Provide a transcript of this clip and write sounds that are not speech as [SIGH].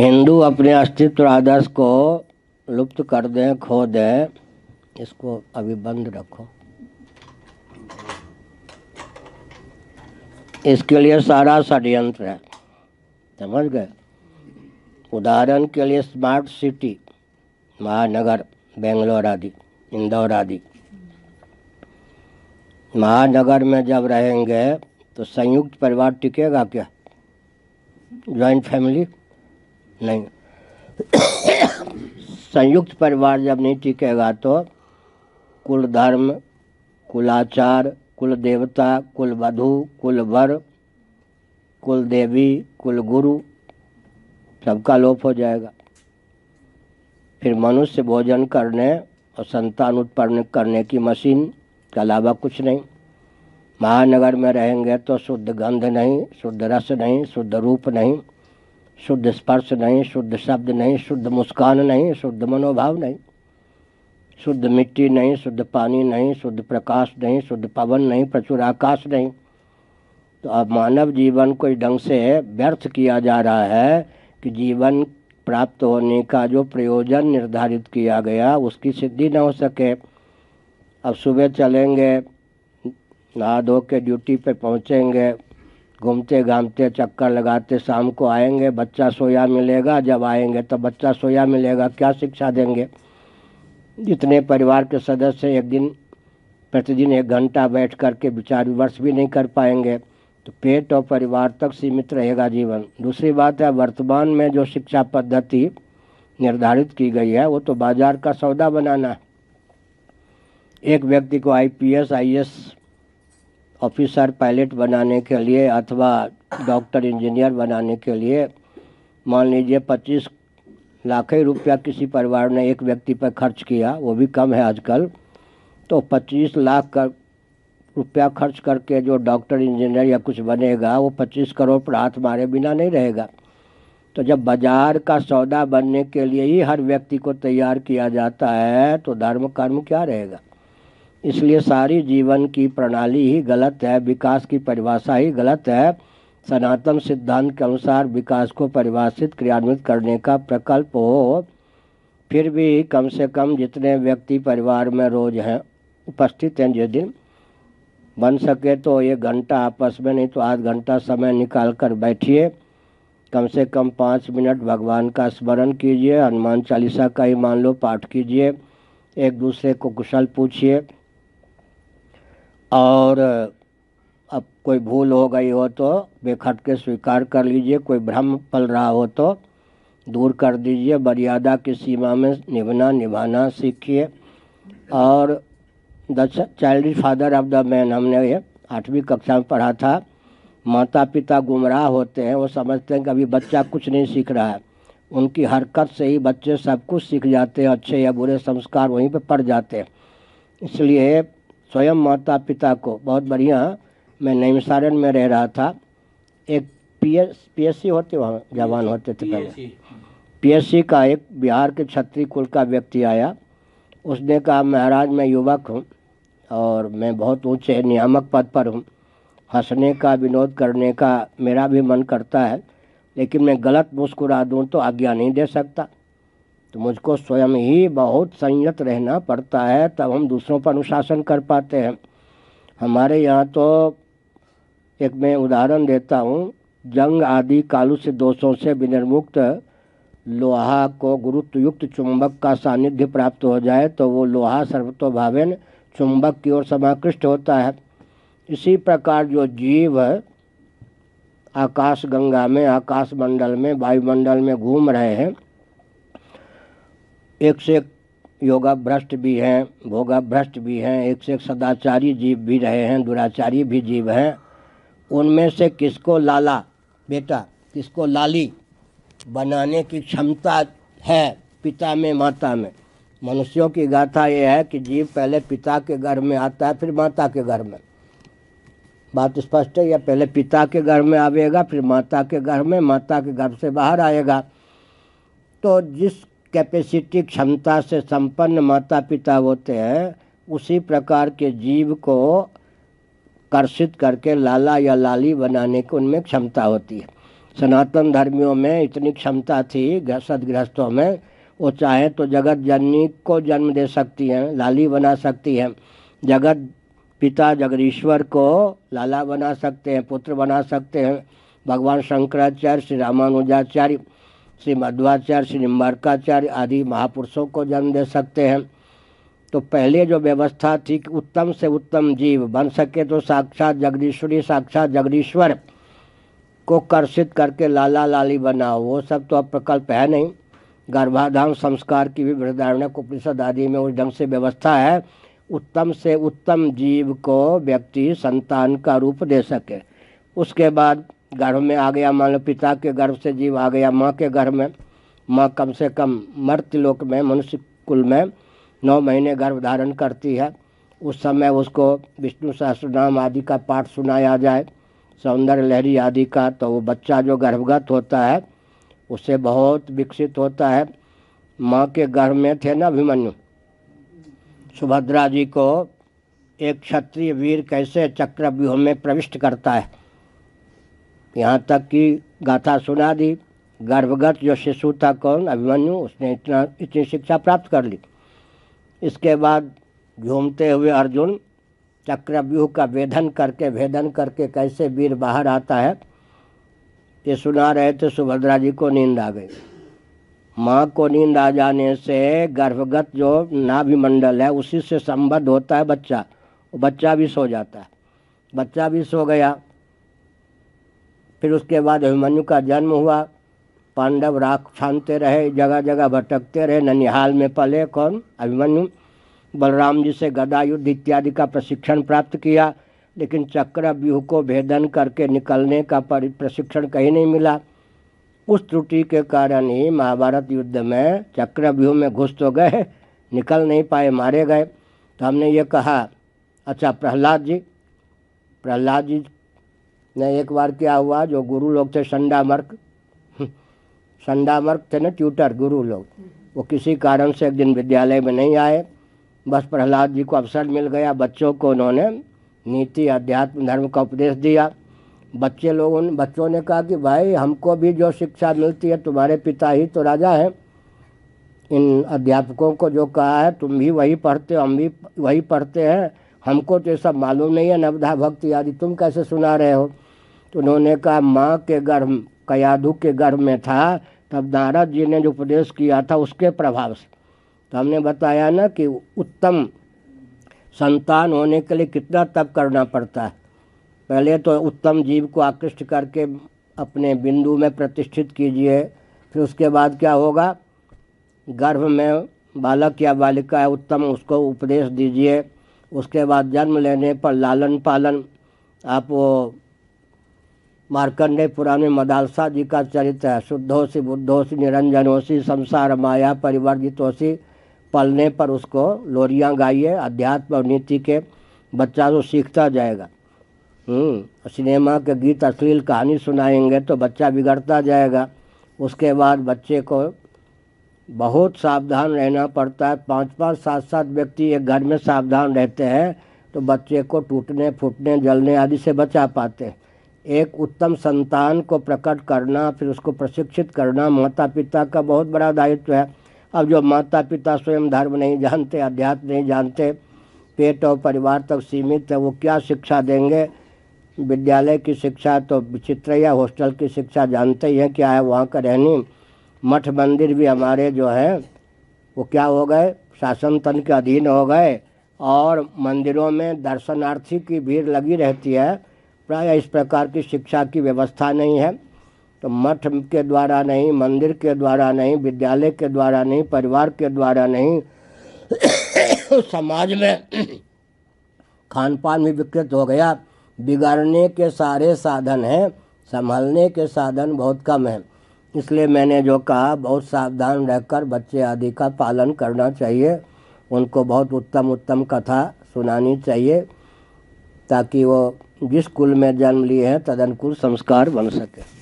हिंदू अपने अस्तित्व आदर्श को लुप्त कर दें, खो दें, इसको अभी बंद रखो। इसके लिए सारा षड्यंत्र है। समझ गए? उदाहरण के लिए स्मार्ट सिटी, महानगर, बेंगलोर आदि, इंदौर आदि। महानगर में जब रहेंगे तो संयुक्त परिवार टिकेगा क्या? ज्वाइंट फैमिली नहीं। संयुक्त परिवार जब नहीं टिकेगा तो कुल धर्म कुलाचार कुल देवता, कुल वधु, कुल वर, कुल देवी, कुल गुरु, सबका लोप हो जाएगा। फिर मनुष्य भोजन करने और संतान उत्पन्न करने की मशीन के अलावा कुछ नहीं। महानगर में रहेंगे तो शुद्ध गंध नहीं, शुद्ध रस नहीं, शुद्ध रूप नहीं। शुद्ध स्पर्श नहीं, शुद्ध शब्द नहीं, शुद्ध मुस्कान नहीं, शुद्ध मनोभाव नहीं। शुद्ध मिट्टी नहीं, शुद्ध पानी नहीं, शुद्ध प्रकाश नहीं, शुद्ध पवन नहीं, प्रचुर आकाश नहीं। तो अब मानव जीवन को इस ढंग से व्यर्थ किया जा रहा है कि जीवन प्राप्त होने का जो प्रयोजन निर्धारित किया गया, उसकी सिद्धि न हो सके। अब सुबह चलेंगे, नहा धो के ड्यूटी पे पहुँचेंगे घूमते घामते चक्कर लगाते, शाम को आएँगे, बच्चा सोया मिलेगा, जब आएँगे तो बच्चा सोया मिलेगा, क्या शिक्षा देंगे? जितने परिवार के सदस्य एक दिन, प्रतिदिन एक घंटा बैठ कर के विचार विमर्श भी नहीं कर पाएँगे तो पेट और परिवार तक सीमित रहेगा जीवन। दूसरी बात है, वर्तमान में जो शिक्षा पद्धति निर्धारित की गई है, वो तो बाज़ार का सौदा बनाना है। एक व्यक्ति को आईपीएस आईएएस ऑफिसर पायलट बनाने के लिए अथवा डॉक्टर इंजीनियर बनाने के लिए, मान लीजिए पच्चीस लाख ही रुपया किसी परिवार ने एक व्यक्ति पर खर्च किया, वो भी कम है आजकल तो पच्चीस लाख का रुपया खर्च करके जो डॉक्टर, इंजीनियर या कुछ बनेगा, वो पच्चीस करोड़ पर हाथ मारे बिना नहीं रहेगा। तो जब बाज़ार का सौदा बनने के लिए ही हर व्यक्ति को तैयार किया जाता है तो धर्म कर्म क्या रहेगा? इसलिए सारी जीवन की प्रणाली ही गलत है, विकास की परिभाषा ही गलत है। सनातन सिद्धांत के अनुसार विकास को परिभाषित, क्रियान्वित करने का प्रकल्प हो, फिर भी कम से कम जितने व्यक्ति परिवार में रोज हैं, उपस्थित हैं जिस दिन बन सके तो एक घंटा आपस में, नहीं तो आध घंटा समय निकाल कर बैठिए। कम से कम पाँच मिनट भगवान का स्मरण कीजिए, हनुमान चालीसा का ही मान लो, पाठ कीजिए, एक दूसरे को कुशल पूछिए। और अब कोई भूल हो गई हो तो बेखट के स्वीकार कर लीजिए। कोई भ्रम पल रहा हो तो दूर कर दीजिए। मर्यादा की सीमा में निभना, निभाना सीखिए। और the child father of the man, हमने ये आठवीं कक्षा में पढ़ा था। माता पिता गुमराह होते हैं, वो समझते हैं कि अभी बच्चा कुछ नहीं सीख रहा है। उनकी हरकत से ही बच्चे सब कुछ सीख जाते हैं, अच्छे या बुरे संस्कार वहीं पर पड़ जाते हैं। इसलिए स्वयं माता पिता को। बहुत बढ़िया मैं नईमसारण में रह रहा था। एक P S P S C होते वहाँ जवान होते थे पहले। पी एस सी का एक बिहार के छत्री कुल का व्यक्ति आया। उसने कहा महाराज मैं युवक हूँ और मैं बहुत ऊँचे नियामक पद पर हूँ। हंसने का विनोद करने का मेरा भी मन करता है लेकिन मैं गलत मुस्कुरा दूँ तो आज्ञा नहीं दे सकता। तो मुझको स्वयं ही बहुत संयत रहना पड़ता है, तब हम दूसरों पर अनुशासन कर पाते हैं। हमारे यहाँ तो एक मैं उदाहरण देता हूँ। जंग आदि कालू से दोषों से विनिर्मुक्त लोहा को गुरुत्वयुक्त चुंबक का सानिध्य प्राप्त हो जाए तो वो लोहा सर्वतोभावेन चुंबक की ओर समाकृष्ट होता है। इसी प्रकार जो जीव आकाश गंगा में, आकाश मंडल में, वायुमंडल में घूम रहे हैं एक से एक योगा भ्रष्ट भी हैं भोगा भ्रष्ट भी हैं एक से एक सदाचारी जीव भी रहे हैं, दुराचारी भी जीव हैं। उनमें से किसको लाला, बेटा, किसको लाली बनाने की क्षमता है पिता में, माता में? मनुष्यों की गाथा यह है कि जीव पहले पिता के घर में आता है, फिर माता के घर में। बात स्पष्ट है, या पहले पिता के घर में आवेगा, फिर माता के घर में, माता के घर से बाहर आएगा। तो जिस कैपेसिटी क्षमता से संपन्न माता पिता होते हैं, उसी प्रकार के जीव को कर्षित करके लाला या लाली बनाने की उनमें क्षमता होती है। सनातन धर्मियों में इतनी क्षमता थी सदगृहस्थों में, वो चाहे तो जगत जननी को जन्म दे सकती हैं, लाली बना सकती हैं। जगत पिता जगदीश्वर को लाला बना सकते हैं, पुत्र बना सकते हैं। भगवान शंकराचार्य, श्री रामानुजाचार्य श्री मध्वाचार्य श्री निम्बारकाचार्य आदि महापुरुषों को जन्म दे सकते हैं। तो पहले जो व्यवस्था थी कि उत्तम से उत्तम जीव बन सके तो साक्षात जगदीश्वरी, साक्षात जगदीश्वर को कर्षित करके लाला लाली बनाओ। वो सब तो अब प्रकल्प है नहीं। गर्भाधान संस्कार की भी वृद्धारण उपनिषद आदि में उस ढंग से व्यवस्था है, उत्तम से उत्तम जीव को व्यक्ति संतान का रूप दे सके। उसके बाद गर्भ में आ गया, मान लो पिता के गर्भ से जीव आ गया, माँ के गर्भ में, माँ कम से कम मर्त्यलोक में, मनुष्य कुल में नौ महीने गर्भ धारण करती है। उस समय उसको विष्णु सहस्रनाम आदि का पाठ सुनाया जाए, सौंदर्य लहरी आदि का तो वो बच्चा जो गर्भगत होता है उससे बहुत विकसित होता है। माँ के गर्भ में थे ना अभिमन्यु? सुभद्रा जी को एक क्षत्रिय वीर कैसे चक्रव्यूह में प्रविष्ट करता है? यहाँ तक कि गाथा सुना दी। गर्भगत जो शिशु था कौन? अभिमन्यु, उसने इतना, इतनी शिक्षा प्राप्त कर ली। इसके बाद घूमते हुए अर्जुन चक्रव्यूह का वेधन करके, भेदन करके कैसे वीर बाहर आता है? ये सुना रहे थे, सुभद्रा जी को नींद आ गई। माँ को नींद आ जाने से गर्भगत जो नाभिमंडल है, उसी से संबद्ध होता है बच्चा। बच्चा भी सो जाता है। बच्चा भी सो गया। फिर उसके बाद अभिमन्यु का जन्म हुआ। पांडव राख छानते रहे जगह जगह भटकते रहे, ननिहाल में पले कौन? अभिमन्यु। बलराम जी से गदा युद्ध इत्यादि का प्रशिक्षण प्राप्त किया, लेकिन चक्र व्यूह को भेदन करके निकलने का प्रशिक्षण कहीं नहीं मिला। उस त्रुटि के कारण ही महाभारत युद्ध में चक्र व्यूह में घुस तो गए, निकल नहीं पाए, मारे गए। तो हमने ये कहा अच्छा प्रहलाद जी प्रहलाद जी ने एक बार क्या हुआ, जो गुरु लोग थे, संडामर्क। संडामर्क थे ना, ट्यूटर, गुरु लोग। वो किसी कारण से एक दिन विद्यालय में नहीं आए। बस प्रहलाद जी को अवसर मिल गया। बच्चों को उन्होंने नीति, अध्यात्म, धर्म का उपदेश दिया। बच्चे लोगों ने बच्चों ने कहा कि भाई, हमको भी जो शिक्षा मिलती है, तुम्हारे पिता ही तो राजा हैं। इन अध्यापकों को जो कहा है, तुम भी वही पढ़ते हो, हम भी वही पढ़ते हैं। हमको तो ये सब मालूम नहीं है, नवधा भक्ति आदि। तुम कैसे सुना रहे हो? तो उन्होंने कहा, माँ के गर्भ, कयाधु के गर्भ में था, तब नारद जी ने जो उपदेश किया था उसके प्रभाव से। तो हमने बताया ना कि उत्तम संतान होने के लिए कितना तप करना पड़ता है। पहले तो उत्तम जीव को आकृष्ट करके अपने बिंदु में प्रतिष्ठित कीजिए, फिर उसके बाद क्या होगा? गर्भ में बालक या बालिका है, उत्तम उसको उपदेश दीजिए, उसके बाद जन्म लेने पर लालन पालन, आप वो मार्कंडे पुराने मदालसा जी का चरित्र है। शुद्धोसी बुद्धोसी निरंजनोसी संसार माया परिवर्जितोसी पलने पर उसको लोरियाँ गाइए, अध्यात्म और नीति के बच्चा तो सीखता जाएगा। सिनेमा के गीत अश्लील कहानी सुनाएँगे तो बच्चा बिगड़ता जाएगा। उसके बाद बच्चे को बहुत सावधान रहना पड़ता है। पाँच पाँच सात सात व्यक्ति एक घर में सावधान रहते हैं तो बच्चे को टूटने, फूटने, जलने आदि से बचा पाते हैं। एक उत्तम संतान को प्रकट करना, फिर उसको प्रशिक्षित करना माता पिता का बहुत बड़ा दायित्व है। अब जो माता पिता स्वयं धर्म नहीं जानते, अध्यात्म नहीं जानते, पेट और परिवार तक सीमित है, वो क्या शिक्षा देंगे? विद्यालय की शिक्षा तो विचित्र या हॉस्टल की शिक्षा जानते ही हैं क्या है वहाँ का रहनी। मठ मंदिर भी हमारे जो है, वो क्या हो गए? शासन तन के अधीन हो गए, और मंदिरों में दर्शनार्थी की भीड़ लगी रहती है। प्राय इस प्रकार की शिक्षा की व्यवस्था नहीं है। तो मठ के द्वारा नहीं, मंदिर के द्वारा नहीं, विद्यालय के द्वारा नहीं, परिवार के द्वारा नहीं, [COUGHS] समाज में [COUGHS] खान पान भी विकृत हो गया। बिगाड़ने के सारे साधन हैं, संभालने के साधन बहुत कम हैं। इसलिए मैंने जो कहा, बहुत सावधान रहकर बच्चे आदि का पालन करना चाहिए। उनको बहुत उत्तम उत्तम कथा सुनानी चाहिए, ताकि वो जिस कुल में जन्म लिए हैं तदनुकूल संस्कार बन सके।